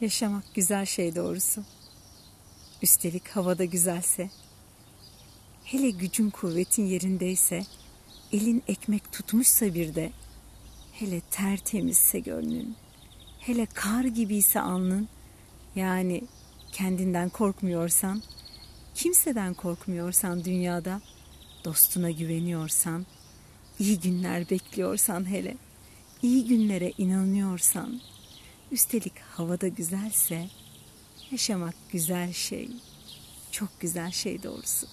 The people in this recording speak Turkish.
Yaşamak güzel şey doğrusu. Üstelik havada güzelse. Hele gücün kuvvetin yerindeyse, elin ekmek tutmuşsa bir de, hele tertemizse gönlün, hele kar gibiyse alnın, yani kendinden korkmuyorsan, kimseden korkmuyorsan dünyada, dostuna güveniyorsan, iyi günler bekliyorsan hele, iyi günlere inanıyorsan, üstelik havada güzelse, yaşamak güzel şey, çok güzel şey doğrusu.